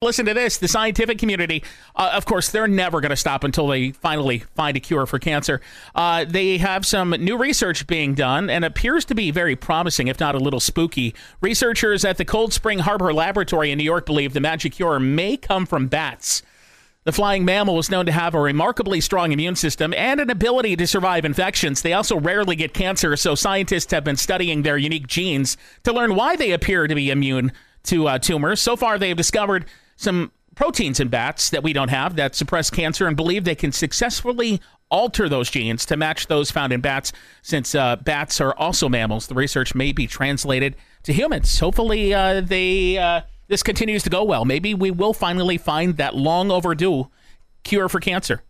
Listen to this. The scientific community, uh, of course, they're never going to stop until they finally find a cure for cancer. Uh, they have some new research being done and appears to be very promising, if not a little spooky. Researchers at the Cold Spring Harbor Laboratory in New York believe the magic cure may come from bats. The flying mammal is known to have a remarkably strong immune system and an ability to survive infections. They also rarely get cancer, so scientists have been studying their unique genes to learn why they appear to be immune to uh, tumors. So far, they have discovered some proteins in bats that we don't have that suppress cancer and believe they can successfully alter those genes to match those found in bats. Since uh, bats are also mammals, the research may be translated to humans. Hopefully, uh, they uh, this continues to go well. Maybe we will finally find that long overdue cure for cancer.